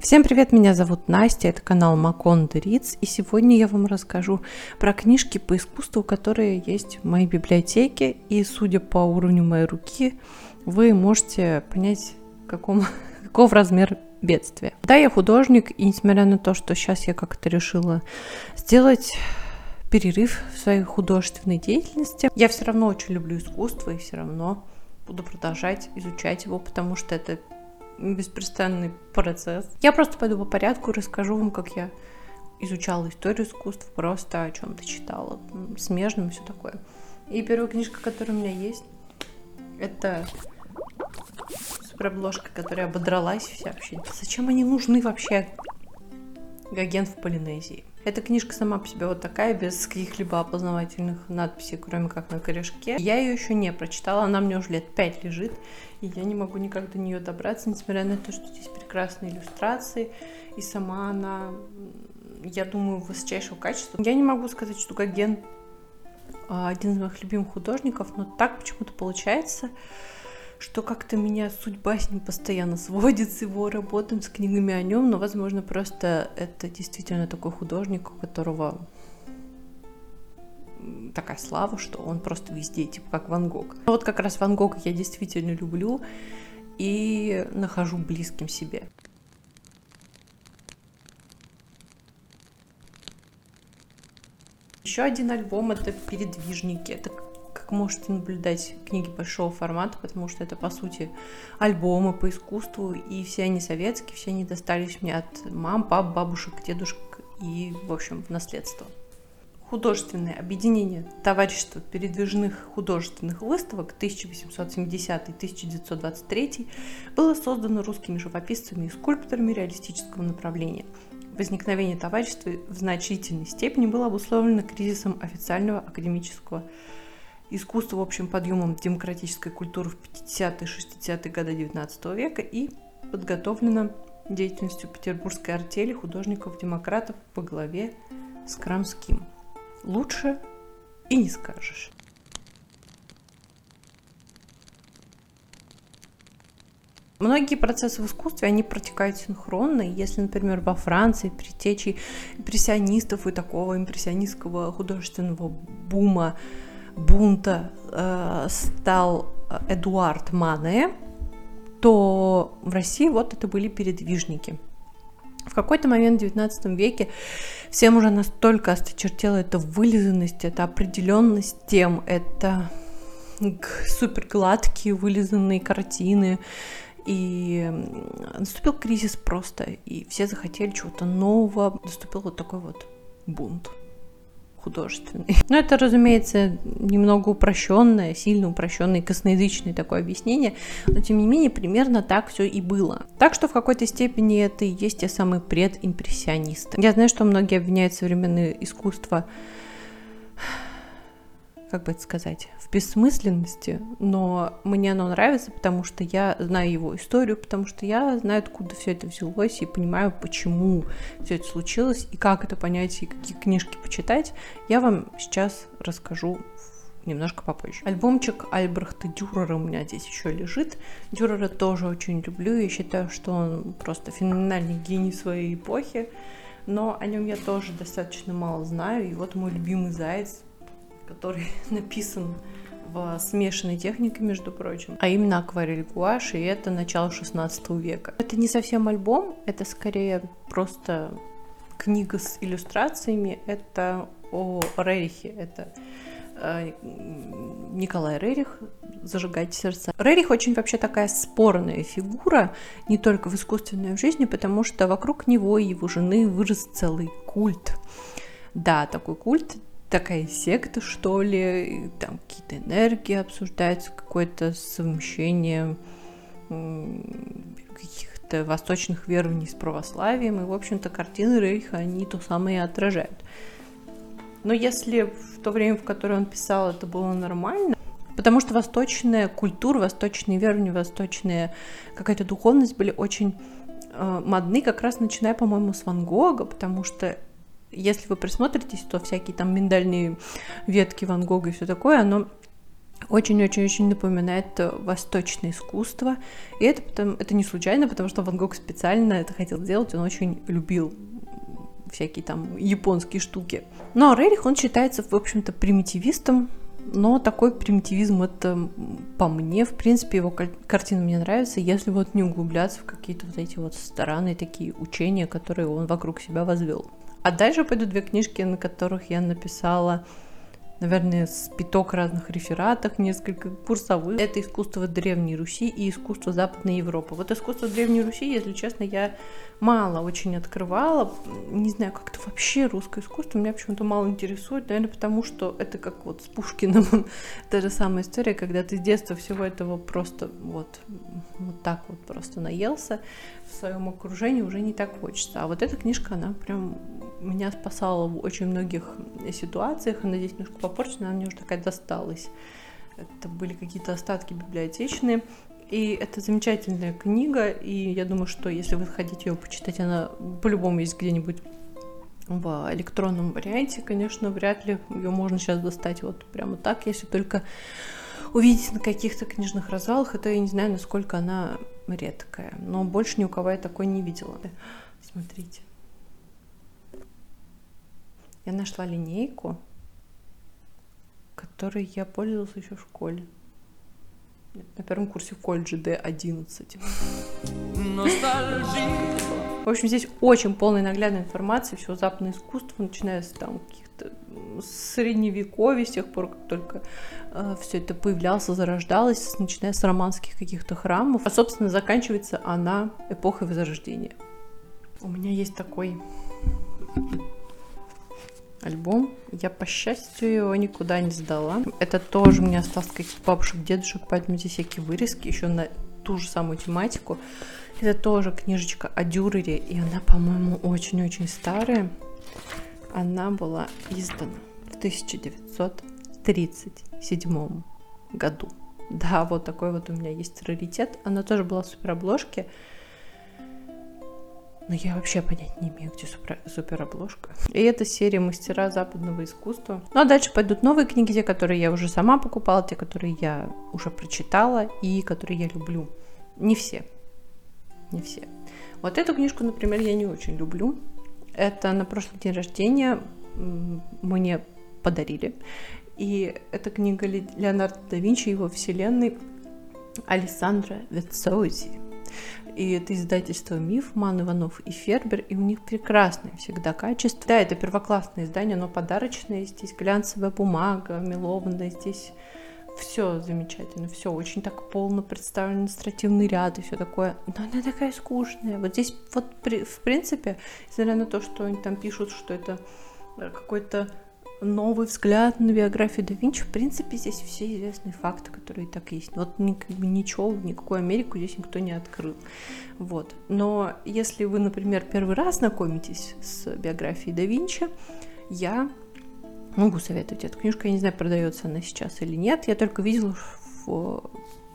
Всем привет, меня зовут Настя, это канал Макон Риц, и сегодня я вам расскажу про книжки по искусству, которые есть в моей библиотеке, и судя по уровню моей руки, вы можете понять, каком, каков размер бедствия. Да, я художник, и несмотря на то, что сейчас я как-то решила сделать перерыв в своей художественной деятельности, я все равно очень люблю искусство и все равно буду продолжать изучать его, потому что это беспрестанный процесс. Я просто пойду по порядку и расскажу вам, как я изучала историю искусств, просто о чем-то читала, смежным и все такое. И первая книжка, которая у меня есть, это суперобложка, которая ободралась вся вообще. Зачем они нужны вообще? Гаген в Полинезии. Эта книжка сама по себе вот такая, без каких-либо опознавательных надписей, кроме как на корешке. Я ее еще не прочитала, она мне уже лет пять лежит, и я не могу никак до нее добраться, несмотря на то, что здесь прекрасные иллюстрации, и сама она, я думаю, высочайшего качества. Я не могу сказать, что Гоген а, один из моих любимых художников, но так почему-то получается, что как-то меня судьба с ним постоянно сводит с его работами, с книгами о нем, но, возможно, просто это действительно такой художник, у которого такая слава, что он просто везде, типа как Ван Гог. Но вот как раз Ван Гога я действительно люблю и нахожу близким себе. Еще один альбом это «Передвижники». Это можете наблюдать книги большого формата, потому что это, по сути, альбомы по искусству, и все они советские, все они достались мне от мам, пап, бабушек, дедушек и, в общем, в наследство. Художественное объединение Товарищества передвижных художественных выставок 1870-1923 было создано русскими живописцами и скульпторами реалистического направления. Возникновение товарищества в значительной степени было обусловлено кризисом официального академического искусство, в общем, подъемом демократической культуры в 50-60-е годы XIX века и подготовлено деятельностью петербургской артели художников-демократов по главе с Крамским. Лучше и не скажешь. Многие процессы в искусстве, они протекают синхронно. Если, например, во Франции при течи импрессионистов и такого импрессионистского художественного бума бунта э, стал Эдуард Мане, то в России вот это были передвижники. В какой-то момент в XIX веке всем уже настолько осточертела эта вылизанность, эта определенность тем, это супер гладкие вылизанные картины, и наступил кризис просто, и все захотели чего-то нового, наступил вот такой вот бунт художественный. Но это, разумеется, немного упрощенное, сильно упрощенное, косноязычное такое объяснение, но тем не менее примерно так все и было. Так что в какой-то степени это и есть те самые предимпрессионисты. Я знаю, что многие обвиняют современное искусство как бы это сказать, в бессмысленности, но мне оно нравится, потому что я знаю его историю, потому что я знаю, откуда все это взялось, и понимаю, почему все это случилось, и как это понять, и какие книжки почитать, я вам сейчас расскажу немножко попозже. Альбомчик Альбрехта Дюрера у меня здесь еще лежит. Дюрера тоже очень люблю, и считаю, что он просто феноменальный гений своей эпохи, но о нем я тоже достаточно мало знаю, и вот мой любимый заяц который написан в смешанной технике, между прочим, а именно акварель гуашь, и это начало 16 века. Это не совсем альбом, это скорее просто книга с иллюстрациями, это о Рерихе, это э, Николай Рерих «Зажигайте сердца». Рерих очень вообще такая спорная фигура, не только в искусственной жизни, потому что вокруг него и его жены вырос целый культ. Да, такой культ такая секта, что ли, там какие-то энергии обсуждаются, какое-то совмещение каких-то восточных верований с православием, и, в общем-то, картины Рейха, они то самое и отражают. Но если в то время, в которое он писал, это было нормально, потому что восточная культура, восточные верования, восточная какая-то духовность были очень э, модны, как раз начиная, по-моему, с Ван Гога, потому что если вы присмотритесь, то всякие там миндальные ветки Ван Гога и все такое, оно очень-очень-очень напоминает восточное искусство. И это, потом, это не случайно, потому что Ван Гог специально это хотел сделать, он очень любил всякие там японские штуки. Но Рерих, он считается, в общем-то, примитивистом, но такой примитивизм, это по мне, в принципе, его картина мне нравится, если вот не углубляться в какие-то вот эти вот странные такие учения, которые он вокруг себя возвел. А дальше пойдут две книжки, на которых я написала наверное, с пяток разных рефератов, несколько курсовых. Это искусство Древней Руси и искусство Западной Европы. Вот искусство Древней Руси, если честно, я мало очень открывала. Не знаю, как-то вообще русское искусство меня почему-то мало интересует. Наверное, потому что это как вот с Пушкиным. Та же самая история, когда ты с детства всего этого просто вот, вот так вот просто наелся в своем окружении, уже не так хочется. А вот эта книжка, она прям меня спасала в очень многих ситуациях. Она здесь немножко попорчена, она мне уже такая досталась. Это были какие-то остатки библиотечные. И это замечательная книга, и я думаю, что если вы хотите ее почитать, она по-любому есть где-нибудь в электронном варианте, конечно, вряд ли ее можно сейчас достать вот прямо так, если только увидеть на каких-то книжных развалах, это я не знаю, насколько она редкая, но больше ни у кого я такой не видела. Смотрите. Я нашла линейку, которой я пользовалась еще в школе. На первом курсе в колледже D11. В общем, здесь очень полная наглядная информация, все западное искусство, начиная с там каких-то средневековья, с тех пор, как только э, все это появлялось, зарождалось, начиная с романских каких-то храмов. А, собственно, заканчивается она эпохой Возрождения. У меня есть такой альбом. Я, по счастью, его никуда не сдала. Это тоже мне осталось каких-то бабушек, дедушек, поэтому здесь всякие вырезки еще на ту же самую тематику. Это тоже книжечка о Дюрере, и она, по-моему, очень-очень старая. Она была издана в 1937 году. Да, вот такой вот у меня есть раритет. Она тоже была в суперобложке. обложке но я вообще понять не имею, где супер, супер обложка. И это серия мастера западного искусства. Ну а дальше пойдут новые книги, те, которые я уже сама покупала, те, которые я уже прочитала и которые я люблю. Не все. Не все. Вот эту книжку, например, я не очень люблю. Это на прошлый день рождения мне подарили. И это книга Леонардо да Винчи, его вселенной Александра Вецоузи. И это издательство «Миф», Ман Иванов и Фербер, и у них прекрасное всегда качество. Да, это первоклассное издание, но подарочное, здесь глянцевая бумага, мелованная, здесь все замечательно, все очень так полно представлен административный ряд и все такое, но она такая скучная. Вот здесь вот в принципе, несмотря на то, что они там пишут, что это какой-то новый взгляд на биографию да Винчи. В принципе, здесь все известные факты, которые и так есть. Вот ничего, никакую Америку здесь никто не открыл. Вот. Но если вы, например, первый раз знакомитесь с биографией да Винчи, я могу советовать эту книжку. Я не знаю, продается она сейчас или нет. Я только видела в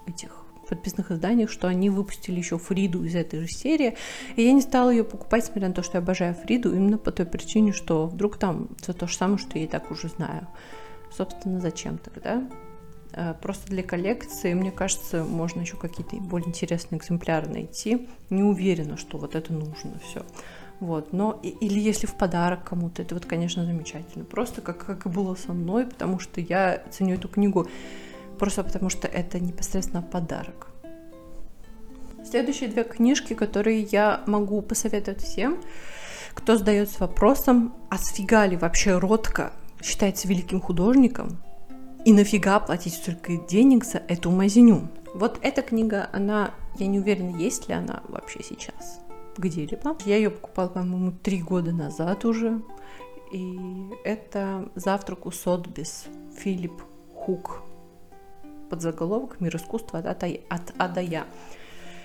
этих подписных изданиях, что они выпустили еще Фриду из этой же серии. И я не стала ее покупать, несмотря на то, что я обожаю Фриду, именно по той причине, что вдруг там все то же самое, что я и так уже знаю. Собственно, зачем тогда? Э, просто для коллекции, мне кажется, можно еще какие-то более интересные экземпляры найти. Не уверена, что вот это нужно все. Вот, но или если в подарок кому-то, это вот, конечно, замечательно. Просто как, как и было со мной, потому что я ценю эту книгу просто потому что это непосредственно подарок. Следующие две книжки, которые я могу посоветовать всем, кто задается вопросом, а сфига ли вообще Ротко считается великим художником, и нафига платить столько денег за эту мазиню? Вот эта книга, она, я не уверена, есть ли она вообще сейчас где-либо. Я ее покупала, по-моему, три года назад уже. И это «Завтрак у Сотбис» Филипп Хук подзаголовок «Мир искусства от, от А Я».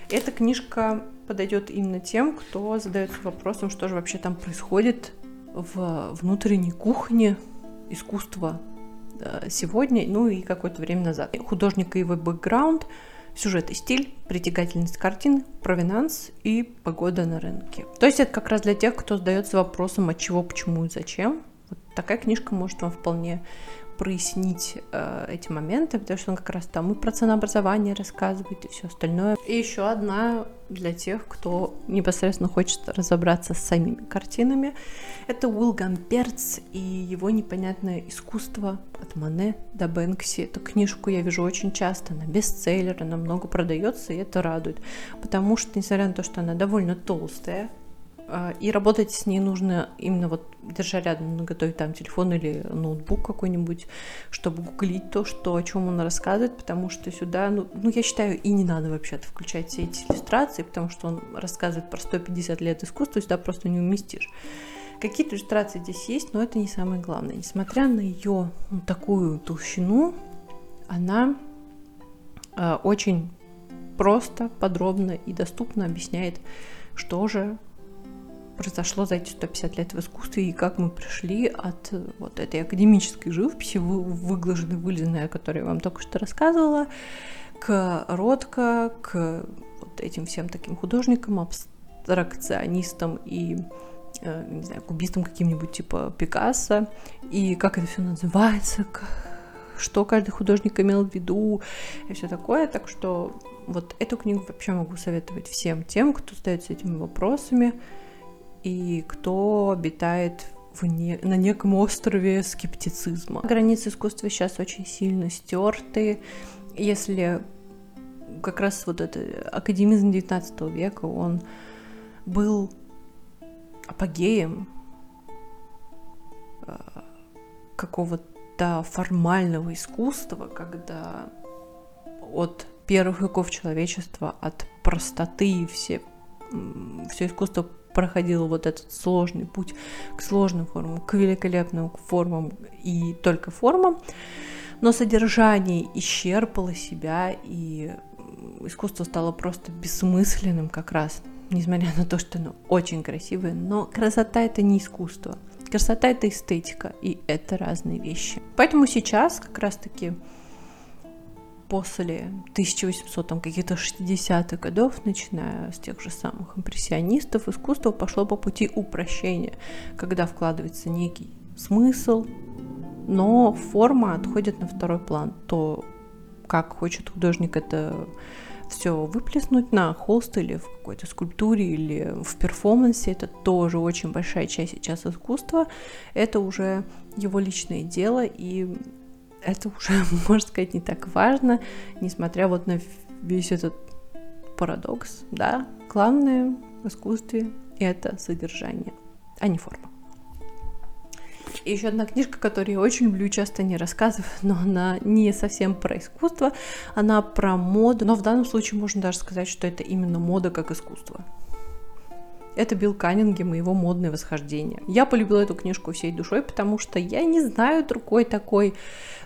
Эта книжка подойдет именно тем, кто задается вопросом, что же вообще там происходит в внутренней кухне искусства э, сегодня, ну и какое-то время назад. Художник и его бэкграунд, сюжет и стиль, притягательность картин, провинанс и погода на рынке. То есть это как раз для тех, кто задается вопросом, от чего, почему и зачем. Вот такая книжка может вам вполне прояснить э, эти моменты, потому что он как раз там и про ценообразование рассказывает, и все остальное. И еще одна для тех, кто непосредственно хочет разобраться с самими картинами. Это Уилл Гамперц и его непонятное искусство от Мане до Бэнкси. Эту книжку я вижу очень часто, она бестселлер, она много продается, и это радует. Потому что, несмотря на то, что она довольно толстая, и работать с ней нужно именно вот держа рядом готовить там телефон или ноутбук какой-нибудь, чтобы гуглить то, что, о чем он рассказывает, потому что сюда, ну, ну я считаю, и не надо вообще-то включать все эти иллюстрации, потому что он рассказывает про 150 лет искусства, сюда просто не уместишь. Какие-то иллюстрации здесь есть, но это не самое главное. Несмотря на ее ну, такую толщину, она э, очень просто, подробно и доступно объясняет, что же произошло за эти 150 лет в искусстве и как мы пришли от э, вот этой академической живописи, выглаженной, вылизанной, о которой я вам только что рассказывала, к Ротко, к вот этим всем таким художникам, абстракционистам и э, не знаю, кубистам каким-нибудь типа Пикассо, и как это все называется, что каждый художник имел в виду и все такое. Так что вот эту книгу вообще могу советовать всем тем, кто задается этими вопросами и кто обитает в не, на неком острове скептицизма. Границы искусства сейчас очень сильно стерты. Если как раз вот это академизм 19 века, он был апогеем э, какого-то формального искусства, когда от первых веков человечества, от простоты все, все искусство проходил вот этот сложный путь к сложным формам, к великолепным формам и только формам, но содержание исчерпало себя, и искусство стало просто бессмысленным как раз, несмотря на то, что оно очень красивое, но красота это не искусство. Красота это эстетика, и это разные вещи. Поэтому сейчас как раз-таки после 1800 там, каких-то 60-х годов, начиная с тех же самых импрессионистов, искусство пошло по пути упрощения, когда вкладывается некий смысл, но форма отходит на второй план. То, как хочет художник это все выплеснуть на холст или в какой-то скульптуре или в перформансе, это тоже очень большая часть сейчас искусства. Это уже его личное дело, и это уже, можно сказать, не так важно, несмотря вот на весь этот парадокс, да, главное в искусстве это содержание, а не форма. И еще одна книжка, которую я очень люблю, часто не рассказываю, но она не совсем про искусство, она про моду, но в данном случае можно даже сказать, что это именно мода как искусство. Это Билл Каннингем и его модное восхождение. Я полюбила эту книжку всей душой, потому что я не знаю другой такой,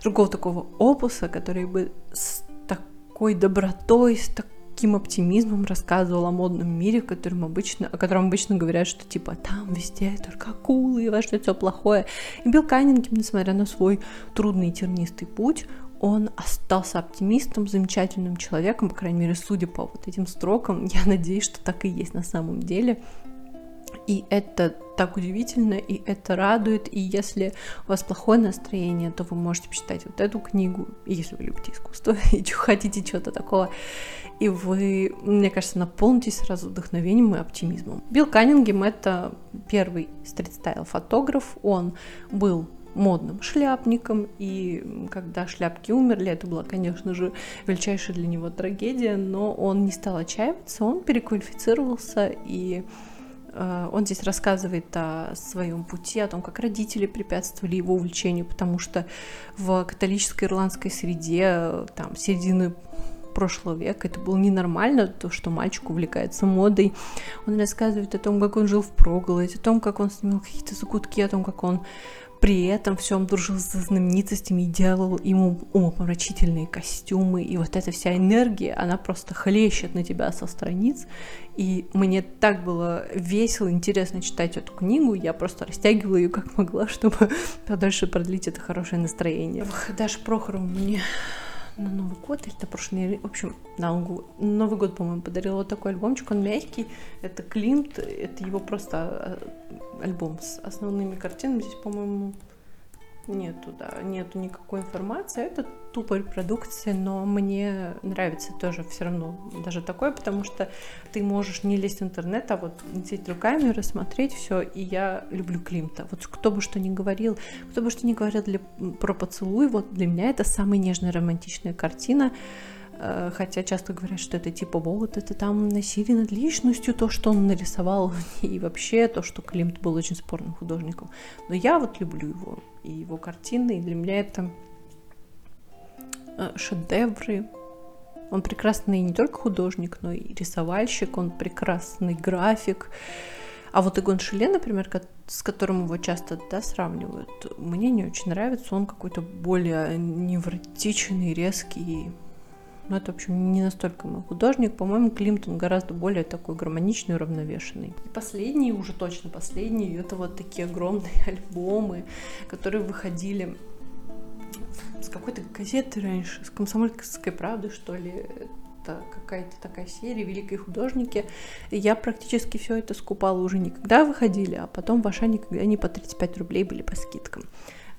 другого такого опуса, который бы с такой добротой, с таким оптимизмом рассказывал о модном мире, в котором обычно, о котором обычно говорят, что типа там везде только акулы и вообще все плохое. И Билл Каннингем, несмотря на свой трудный тернистый путь, он остался оптимистом, замечательным человеком, по крайней мере, судя по вот этим строкам, я надеюсь, что так и есть на самом деле. И это так удивительно, и это радует. И если у вас плохое настроение, то вы можете почитать вот эту книгу, если вы любите искусство и хотите чего-то такого. И вы, мне кажется, наполнитесь сразу вдохновением и оптимизмом. Билл Каннингем — это первый стрит-стайл-фотограф. Он был модным шляпником, и когда шляпки умерли, это была, конечно же, величайшая для него трагедия, но он не стал отчаиваться, он переквалифицировался, и э, он здесь рассказывает о своем пути, о том, как родители препятствовали его увлечению, потому что в католической ирландской среде, там, середины прошлого века. Это было ненормально, то, что мальчик увлекается модой. Он рассказывает о том, как он жил в проголоде, о том, как он снимал какие-то закутки, о том, как он при этом всем дружил со знаменитостями и делал ему умопомрачительные костюмы. И вот эта вся энергия, она просто хлещет на тебя со страниц. И мне так было весело, интересно читать эту книгу. Я просто растягивала ее как могла, чтобы подольше продлить это хорошее настроение. Даша Прохорова мне на Новый год или на прошлый, в общем, на Новый год, по-моему, подарила вот такой альбомчик, он мягкий, это Климт, это его просто а, альбом с основными картинами, здесь, по-моему, Нету, да, нету никакой информации. Это тупо репродукция, но мне нравится тоже все равно даже такое, потому что ты можешь не лезть в интернет, а вот сидеть руками, рассмотреть все. И я люблю Климта. Вот кто бы что ни говорил, кто бы что ни говорил для, про поцелуй, вот для меня это самая нежная романтичная картина. Э, хотя часто говорят, что это типа вот это там насилие над личностью, то, что он нарисовал, и вообще то, что Климт был очень спорным художником. Но я вот люблю его и его картины, и для меня это э, шедевры. Он прекрасный не только художник, но и рисовальщик, он прекрасный график. А вот Игон Шиле, например, с которым его часто да, сравнивают, мне не очень нравится. Он какой-то более невротичный, резкий, но это, в общем, не настолько мой художник. По-моему, Климтон гораздо более такой гармоничный, уравновешенный. И последний, уже точно последний, это вот такие огромные альбомы, которые выходили с какой-то газеты раньше, с комсомольской правды, что ли. Это какая-то такая серия «Великие художники». И я практически все это скупала уже не когда выходили, а потом в Ашане, когда они по 35 рублей были по скидкам.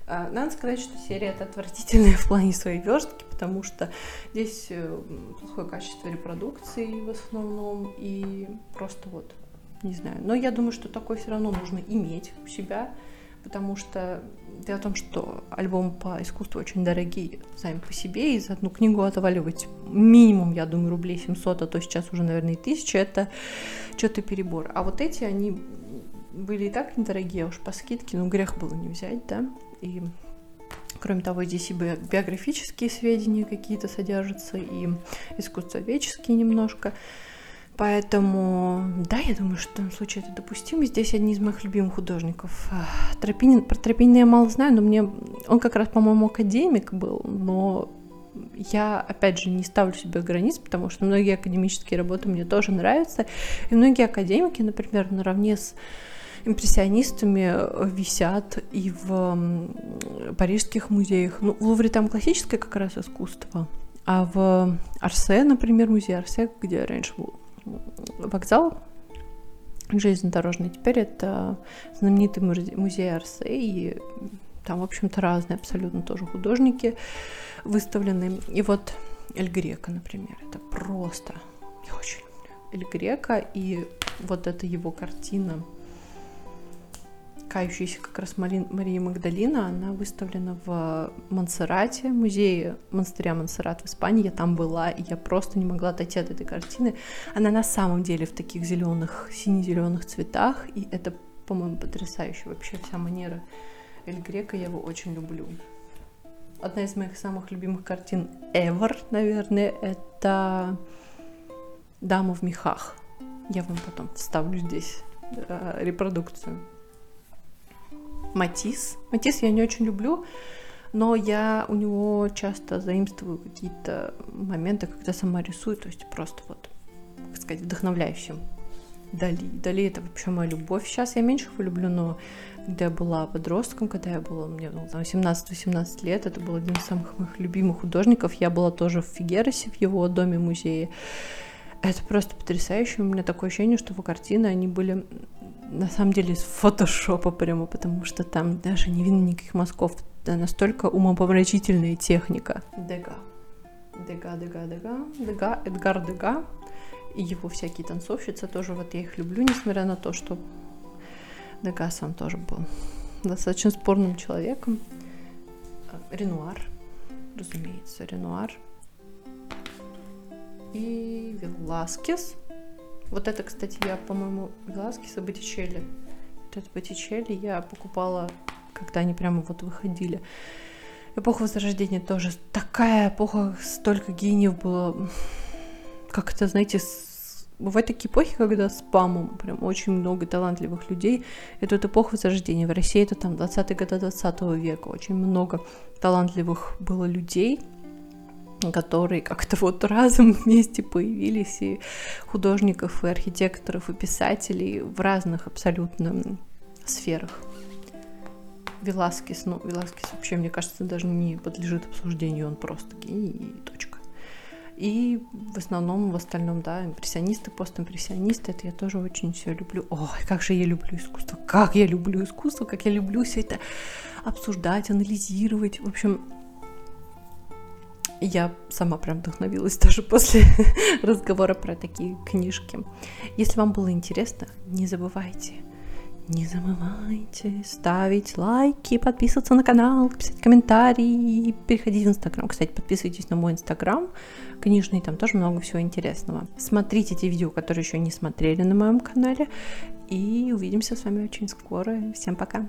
А, надо сказать, что серия это отвратительная в плане своей верстки, потому что здесь э, плохое качество репродукции в основном, и просто вот, не знаю. Но я думаю, что такое все равно нужно иметь у себя, потому что дело в том, что альбомы по искусству очень дорогие сами по себе, и за одну книгу отваливать минимум, я думаю, рублей 700, а то сейчас уже, наверное, и 1000, это что-то перебор. А вот эти, они были и так недорогие, а уж по скидке, ну, грех было не взять, да. И Кроме того, здесь и биографические сведения какие-то содержатся, и искусствоведческие немножко. Поэтому, да, я думаю, что в этом случае это допустимо. Здесь одни из моих любимых художников. Тропинин, про Тропинина я мало знаю, но мне... Он как раз, по-моему, академик был, но я, опять же, не ставлю себе границ, потому что многие академические работы мне тоже нравятся. И многие академики, например, наравне с импрессионистами э, висят и в парижских музеях. Ну, в Лувре там классическое как раз искусство, а в Арсе, например, музей Арсе, где раньше был вокзал железнодорожный, теперь это знаменитый музей Арсе, и там, в общем-то, разные абсолютно тоже художники выставлены. И вот Эль Грека, например, это просто... Я очень люблю Эль Грека, и вот эта его картина кающаяся как раз Мари, Мария Магдалина, она выставлена в Монсеррате, музее монастыря Монсеррат в Испании. Я там была, и я просто не могла отойти от этой картины. Она на самом деле в таких зеленых, сине-зеленых цветах, и это, по-моему, потрясающе вообще вся манера Эль Грека, я его очень люблю. Одна из моих самых любимых картин ever, наверное, это «Дама в мехах». Я вам потом вставлю здесь э, репродукцию. Матис. Матис я не очень люблю, но я у него часто заимствую какие-то моменты, когда сама рисую, то есть просто вот, как сказать, вдохновляющим. Дали. Дали это вообще моя любовь. Сейчас я меньше его люблю, но когда я была подростком, когда я была, мне было там 17-18 лет, это был один из самых моих любимых художников. Я была тоже в Фигеросе, в его доме-музее. Это просто потрясающе. У меня такое ощущение, что его картины, они были на самом деле из фотошопа прямо, потому что там даже не видно никаких мазков. Это настолько умопомрачительная техника. Дега. Дега, Дега, Дега. Дега, Эдгар Дега. И его всякие танцовщицы тоже, вот я их люблю, несмотря на то, что Дега сам тоже был достаточно спорным человеком. Ренуар, разумеется, Ренуар. И Веласкес – вот это, кстати, я, по-моему, Веласкеса Боттичелли. Вот это Боттичелли я покупала, когда они прямо вот выходили. Эпоха Возрождения тоже такая эпоха, столько гениев было. Как это, знаете, с... бывают такие эпохи, когда спамом прям очень много талантливых людей. Это вот эпоха Возрождения. В России это там 20-е годы 20 века. Очень много талантливых было людей – которые как-то вот разом вместе появились, и художников, и архитекторов, и писателей в разных абсолютно сферах. Веласкес, ну, Веласкес вообще, мне кажется, даже не подлежит обсуждению, он просто гений и точка. И в основном, в остальном, да, импрессионисты, постимпрессионисты, это я тоже очень все люблю. Ой, как же я люблю искусство, как я люблю искусство, как я люблю все это обсуждать, анализировать. В общем, я сама прям вдохновилась даже после разговора про такие книжки. Если вам было интересно, не забывайте не забывайте ставить лайки, подписываться на канал, писать комментарии, переходить в Инстаграм. Кстати, подписывайтесь на мой Инстаграм книжный, там тоже много всего интересного. Смотрите те видео, которые еще не смотрели на моем канале. И увидимся с вами очень скоро. Всем пока!